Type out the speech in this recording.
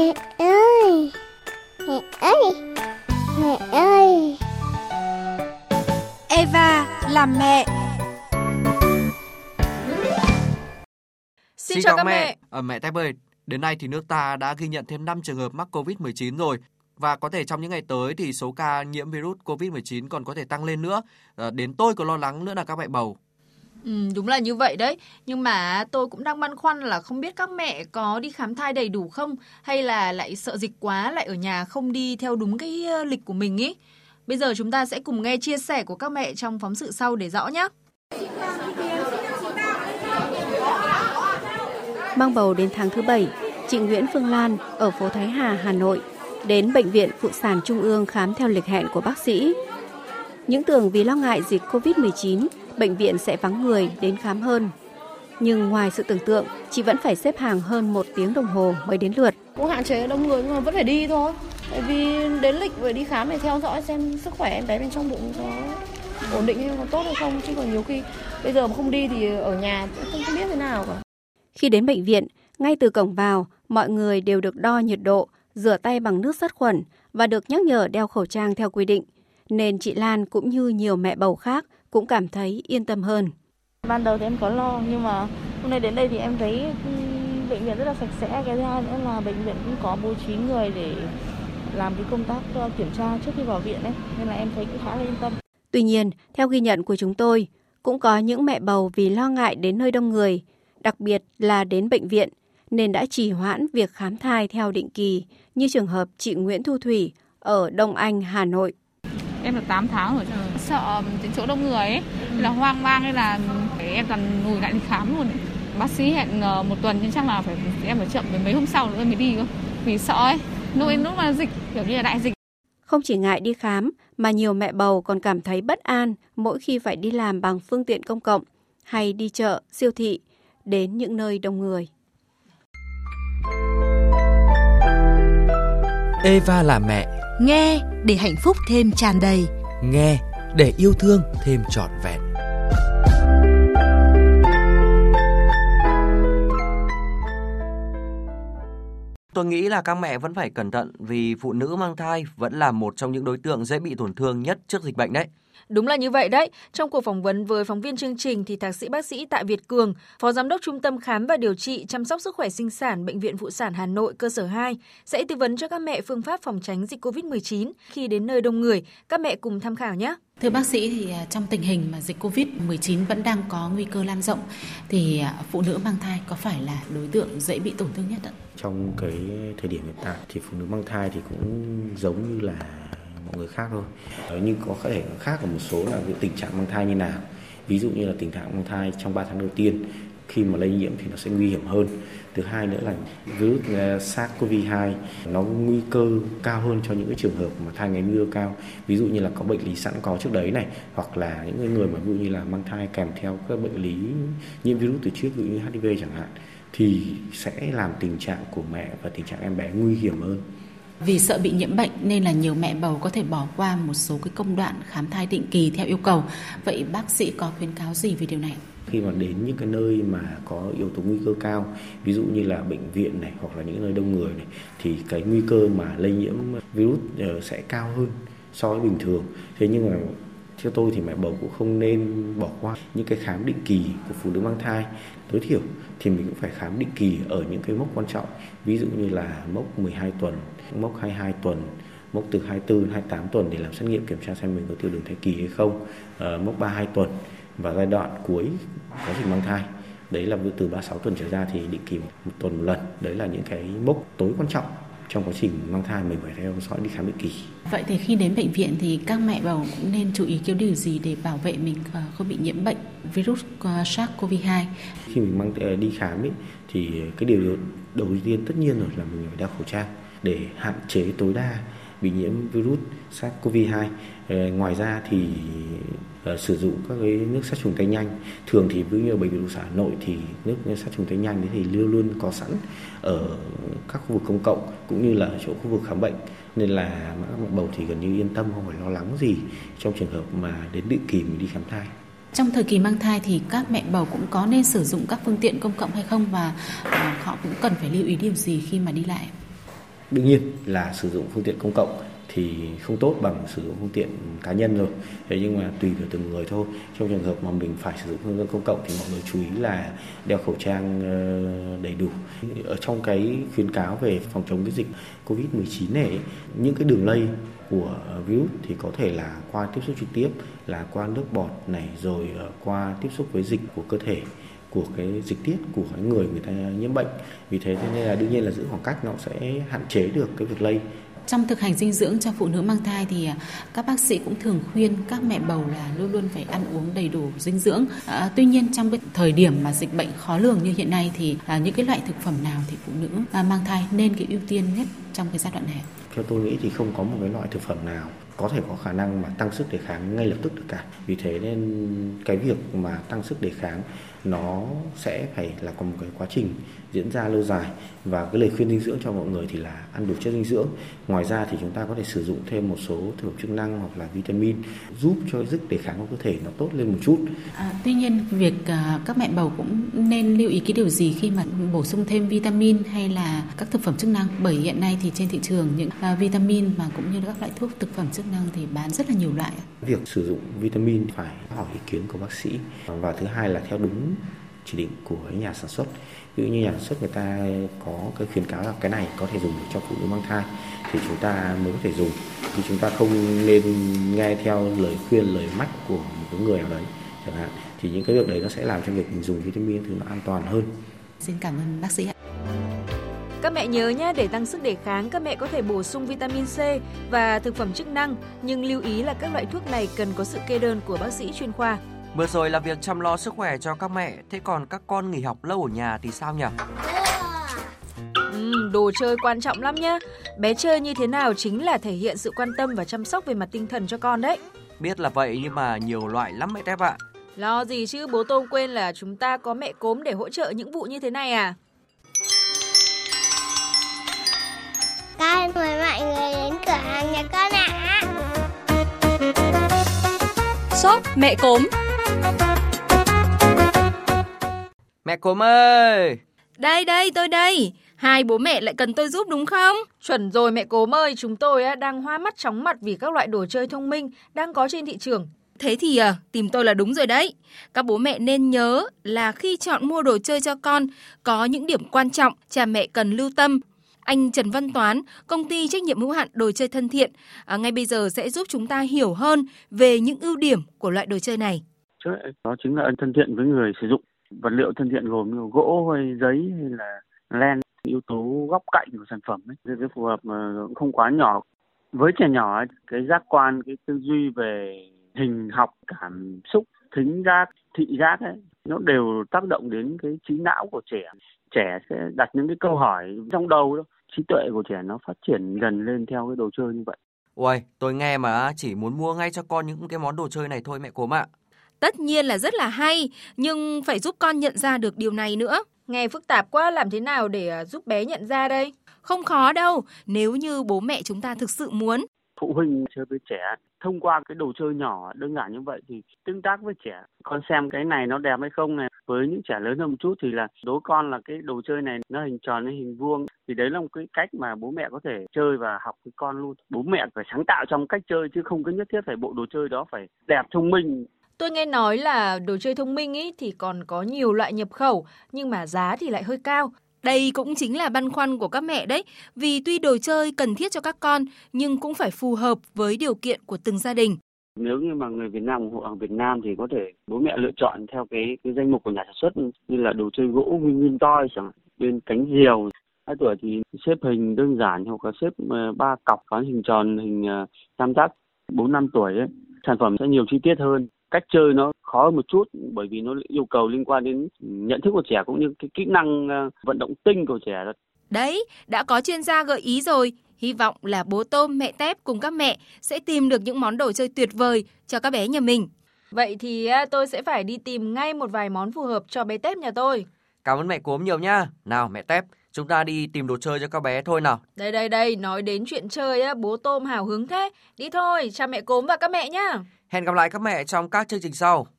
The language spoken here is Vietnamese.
Mẹ ơi! Mẹ ơi! Mẹ ơi! Eva làm mẹ. Xin, Xin chào các mẹ. mẹ. À, mẹ Tép ơi, đến nay thì nước ta đã ghi nhận thêm 5 trường hợp mắc COVID-19 rồi. Và có thể trong những ngày tới thì số ca nhiễm virus COVID-19 còn có thể tăng lên nữa. À, đến tôi có lo lắng nữa là các mẹ bầu. Ừ, đúng là như vậy đấy. Nhưng mà tôi cũng đang băn khoăn là không biết các mẹ có đi khám thai đầy đủ không hay là lại sợ dịch quá lại ở nhà không đi theo đúng cái ờ, lịch của mình ý. Bây giờ chúng ta sẽ cùng nghe chia sẻ của các mẹ trong phóng sự sau để rõ nhé. Mang bầu đến tháng thứ 7, chị Nguyễn Phương Lan ở phố Thái Hà, Hà Nội đến Bệnh viện Phụ sản Trung ương khám theo lịch hẹn của bác sĩ. Những tưởng vì lo ngại dịch COVID-19, bệnh viện sẽ vắng người đến khám hơn. Nhưng ngoài sự tưởng tượng, chị vẫn phải xếp hàng hơn một tiếng đồng hồ mới đến lượt. Cũng hạn chế đông người nhưng mà vẫn phải đi thôi. Tại vì đến lịch phải đi khám để theo dõi xem sức khỏe em bé bên trong bụng có ổn định hay có tốt hay không. Chứ còn nhiều khi bây giờ mà không đi thì ở nhà cũng không biết thế nào cả. Khi đến bệnh viện, ngay từ cổng vào, mọi người đều được đo nhiệt độ, rửa tay bằng nước sát khuẩn và được nhắc nhở đeo khẩu trang theo quy định. Nên chị Lan cũng như nhiều mẹ bầu khác cũng cảm thấy yên tâm hơn. Ban đầu thì em có lo nhưng mà hôm nay đến đây thì em thấy bệnh viện rất là sạch sẽ. Cái thứ hai nữa là bệnh viện cũng có bố trí người để làm cái công tác ờ, kiểm tra trước khi vào viện ấy. Nên là em thấy cũng khá là yên tâm. Tuy nhiên, theo ghi nhận của chúng tôi, cũng có những mẹ bầu vì lo ngại đến nơi đông người, đặc biệt là đến bệnh viện, nên đã trì hoãn việc khám thai theo định kỳ, như trường hợp chị Nguyễn Thu Thủy ở Đông Anh, Hà Nội. Em được 8 tháng rồi, sợ đến chỗ đông người ấy, là hoang mang hay là em toàn lùi lại đi khám luôn. Bác sĩ hẹn ờ, một tuần nhưng chắc là phải em phải chậm đến mấy hôm sau nữa mới đi cơ. Vì sợ ấy, lúc ấy lúc mà dịch kiểu như là đại dịch. Không chỉ ngại đi khám mà nhiều mẹ bầu còn cảm thấy bất an mỗi khi phải đi làm bằng phương tiện công cộng hay đi chợ, siêu thị đến những nơi đông người. Eva là mẹ. Nghe để hạnh phúc thêm tràn đầy. Nghe để yêu thương thêm trọn vẹn. Tôi nghĩ là các mẹ vẫn phải cẩn thận vì phụ nữ mang thai vẫn là một trong những đối tượng dễ bị tổn thương nhất trước dịch bệnh đấy. Đúng là như vậy đấy. Trong cuộc phỏng vấn với phóng viên chương trình thì thạc sĩ bác sĩ Tạ Việt Cường, Phó Giám đốc Trung tâm Khám và Điều trị chăm sóc sức khỏe sinh sản Bệnh viện Phụ sản Hà Nội cơ sở 2 sẽ tư vấn cho các mẹ phương pháp phòng tránh dịch COVID-19 khi đến nơi đông người. Các mẹ cùng tham khảo nhé. Thưa bác sĩ thì à, trong tình hình mà dịch Covid-19 vẫn đang có nguy cơ lan rộng thì à, phụ nữ mang thai có phải là đối tượng dễ bị tổn thương nhất ạ? Trong cái thời điểm hiện tại thì phụ nữ mang thai thì cũng giống như là mọi người khác thôi. Ờ, nhưng có thể khác ở một số là cái tình trạng mang thai như nào. Ví dụ như là tình trạng mang thai trong 3 tháng đầu tiên, khi mà lây nhiễm thì nó sẽ nguy hiểm hơn. Thứ hai nữa là virus ờ, SARS-CoV-2 nó nguy cơ cao hơn cho những cái trường hợp mà thai ngày mưa cao. Ví dụ như là có bệnh lý sẵn có trước đấy này, hoặc là những người mà ví dụ như là mang thai kèm theo các bệnh lý nhiễm virus từ trước, ví dụ như HIV chẳng hạn, thì sẽ làm tình trạng của mẹ và tình trạng em bé nguy hiểm hơn vì sợ bị nhiễm bệnh nên là nhiều mẹ bầu có thể bỏ qua một số cái công đoạn khám thai định kỳ theo yêu cầu. Vậy bác sĩ có khuyến cáo gì về điều này? Khi mà đến những cái nơi mà có yếu tố nguy cơ cao, ví dụ như là bệnh viện này hoặc là những nơi đông người này thì cái nguy cơ mà lây nhiễm virus ờ, sẽ cao hơn so với bình thường. Thế nhưng mà theo tôi thì mẹ bầu cũng không nên bỏ qua những cái khám định kỳ của phụ nữ mang thai. Tối thiểu thì mình cũng phải khám định kỳ ở những cái mốc quan trọng. Ví dụ như là mốc 12 tuần mốc 22 tuần mốc từ 24 đến 28 tuần để làm xét nghiệm kiểm tra xem mình có tiểu đường thai kỳ hay không. À, mốc 32 tuần và giai đoạn cuối quá trình mang thai. Đấy là từ 36 tuần trở ra thì định kỳ một tuần một lần. Đấy là những cái mốc tối quan trọng trong quá trình mang thai mình phải theo dõi đi khám định kỳ. Vậy thì khi đến bệnh viện thì các mẹ bầu cũng nên chú ý cái điều gì để bảo vệ mình không bị nhiễm bệnh virus ờ, SARS-CoV-2? Khi mình mang ờ, đi khám ấy, thì cái điều đầu tiên tất nhiên rồi là mình phải đeo khẩu trang để hạn chế tối đa bị nhiễm virus SARS-CoV-2. Ờ, ngoài ra thì uh, sử dụng các cái nước sát trùng tay nhanh. Thường thì ví như bệnh viện xã Hà Nội thì nước sát trùng tay nhanh thì luôn luôn có sẵn ở các khu vực công cộng cũng như là chỗ khu vực khám bệnh nên là các bầu thì gần như yên tâm không phải lo lắng gì trong trường hợp mà đến định kỳ mình đi khám thai. Trong thời kỳ mang thai thì các mẹ bầu cũng có nên sử dụng các phương tiện công cộng hay không và uh, họ cũng cần phải lưu ý điều gì khi mà đi lại? đương nhiên là sử dụng phương tiện công cộng thì không tốt bằng sử dụng phương tiện cá nhân rồi. Thế nhưng mà tùy vào từng người thôi. Trong trường hợp mà mình phải sử dụng phương tiện công cộng thì mọi người chú ý là đeo khẩu trang ờ, đầy đủ. Ở trong cái khuyến cáo về phòng chống cái dịch covid 19 này, những cái đường lây của virus thì có thể là qua tiếp xúc trực tiếp, là qua nước bọt này, rồi ờ, qua tiếp xúc với dịch của cơ thể, của cái dịch tiết của cái người người ta nhiễm bệnh. Vì thế nên là đương nhiên là giữ khoảng cách nó sẽ hạn chế được cái việc lây trong thực hành dinh dưỡng cho phụ nữ mang thai thì à, các bác sĩ cũng thường khuyên các mẹ bầu là luôn luôn phải ăn uống đầy đủ dinh dưỡng. À, tuy nhiên trong cái thời điểm mà dịch bệnh khó lường như hiện nay thì à, những cái loại thực phẩm nào thì phụ nữ à, mang thai nên cái ưu tiên nhất trong cái giai đoạn này? Theo tôi nghĩ thì không có một cái loại thực phẩm nào có thể có khả năng mà tăng sức đề kháng ngay lập tức được cả. Vì thế nên cái việc mà tăng sức đề kháng nó sẽ phải là có một cái quá trình diễn ra lâu dài. Và cái lời khuyên dinh dưỡng cho mọi người thì là ăn đủ chất dinh dưỡng. Ngoài ra thì chúng ta có thể sử dụng thêm một số thực phẩm chức năng hoặc là vitamin giúp cho sức đề kháng của cơ thể nó tốt lên một chút. À, tuy nhiên việc uh, các mẹ bầu cũng nên lưu ý cái điều gì khi mà bổ sung thêm vitamin hay là các thực phẩm chức năng? Bởi hiện nay thì trên thị trường những uh, vitamin mà cũng như các loại thuốc thực phẩm chức năng thì bán rất là nhiều loại việc sử dụng vitamin phải hỏi ý kiến của bác sĩ. Và thứ hai là theo đúng chỉ định của nhà sản xuất. Ví dụ như nhà sản xuất người ta có cái khuyến cáo là cái này có thể dùng cho phụ nữ mang thai thì chúng ta mới có thể dùng. Thì chúng ta không nên nghe theo lời khuyên lời mách của một cái người nào đấy chẳng hạn. Thì những cái việc đấy nó sẽ làm cho việc mình dùng vitamin thì nó an toàn hơn. Xin cảm ơn bác sĩ ạ. Các mẹ nhớ nhé, để tăng sức đề kháng, các mẹ có thể bổ sung vitamin C và thực phẩm chức năng, nhưng lưu ý là các loại thuốc này cần có sự kê đơn của bác sĩ chuyên khoa. Vừa rồi là việc chăm lo sức khỏe cho các mẹ, thế còn các con nghỉ học lâu ở nhà thì sao nhỉ? Ừ, đồ chơi quan trọng lắm nhá. Bé chơi như thế nào chính là thể hiện sự quan tâm và chăm sóc về mặt tinh thần cho con đấy. Biết là vậy nhưng mà nhiều loại lắm mẹ Tép ạ. Lo gì chứ bố Tôm quên là chúng ta có mẹ cốm để hỗ trợ những vụ như thế này à? Con mời mọi người đến cửa hàng nhà con ạ. À. Shop mẹ cốm Mẹ cốm ơi! Đây đây tôi đây. Hai bố mẹ lại cần tôi giúp đúng không? Chuẩn rồi mẹ cốm ơi, chúng tôi đang hoa mắt chóng mặt vì các loại đồ chơi thông minh đang có trên thị trường. Thế thì à, tìm tôi là đúng rồi đấy. Các bố mẹ nên nhớ là khi chọn mua đồ chơi cho con, có những điểm quan trọng cha mẹ cần lưu tâm. Anh Trần Văn Toán, công ty trách nhiệm hữu hạn đồ chơi thân thiện, à, ngay bây giờ sẽ giúp chúng ta hiểu hơn về những ưu điểm của loại đồ chơi này. Đó chính là thân thiện với người sử dụng. Vật liệu thân thiện gồm như gỗ hay giấy hay là len yếu tố góc cạnh của sản phẩm ấy. Cái phù hợp mà không quá nhỏ. Với trẻ nhỏ cái giác quan cái tư duy về hình học cảm xúc thính giác thị giác ấy nó đều tác động đến cái trí não của trẻ. Trẻ sẽ đặt những cái câu hỏi trong đầu đó. Trí tuệ của trẻ nó phát triển dần lên theo cái đồ chơi như vậy. Ôi, tôi nghe mà chỉ muốn mua ngay cho con những cái món đồ chơi này thôi mẹ cốm ạ. Tất nhiên là rất là hay, nhưng phải giúp con nhận ra được điều này nữa. Nghe phức tạp quá, làm thế nào để à, giúp bé nhận ra đây? Không khó đâu, nếu như bố mẹ chúng ta thực sự muốn. Phụ huynh chơi với trẻ thông qua cái đồ chơi nhỏ đơn giản như vậy thì tương tác với trẻ con xem cái này nó đẹp hay không này với những trẻ lớn hơn một chút thì là đố con là cái đồ chơi này nó hình tròn hay hình vuông thì đấy là một cái cách mà bố mẹ có thể chơi và học với con luôn bố mẹ phải sáng tạo trong cách chơi chứ không có nhất thiết phải bộ đồ chơi đó phải đẹp thông minh Tôi nghe nói là đồ chơi thông minh ý thì còn có nhiều loại nhập khẩu nhưng mà giá thì lại hơi cao. Đây cũng chính là băn khoăn của các mẹ đấy, vì tuy đồ chơi cần thiết cho các con nhưng cũng phải phù hợp với điều kiện của từng gia đình. Nếu như mà người Việt Nam ủng hộ hàng Việt Nam thì có thể bố mẹ lựa chọn theo cái cái danh mục của nhà sản xuất như là đồ chơi gỗ Win Toy chẳng hạn, bên cánh diều. Hai tuổi thì xếp hình đơn giản hoặc là xếp ờ, ba cọc có hình tròn, hình ờ, tam giác. Bốn năm tuổi ấy, sản phẩm sẽ nhiều chi tiết hơn cách chơi nó khó hơn một chút bởi vì nó yêu cầu liên quan đến nhận thức của trẻ cũng như cái kỹ năng ờ, vận động tinh của trẻ. Đấy, đã có chuyên gia gợi ý rồi. Hy vọng là bố tôm, mẹ tép cùng các mẹ sẽ tìm được những món đồ chơi tuyệt vời cho các bé nhà mình. Vậy thì tôi sẽ phải đi tìm ngay một vài món phù hợp cho bé tép nhà tôi. Cảm ơn mẹ cốm nhiều nha. Nào mẹ tép, chúng ta đi tìm đồ chơi cho các bé thôi nào. Đây đây đây, nói đến chuyện chơi á, bố tôm hào hứng thế. Đi thôi, chào mẹ cốm và các mẹ nhá. Hẹn gặp lại các mẹ trong các chương trình sau.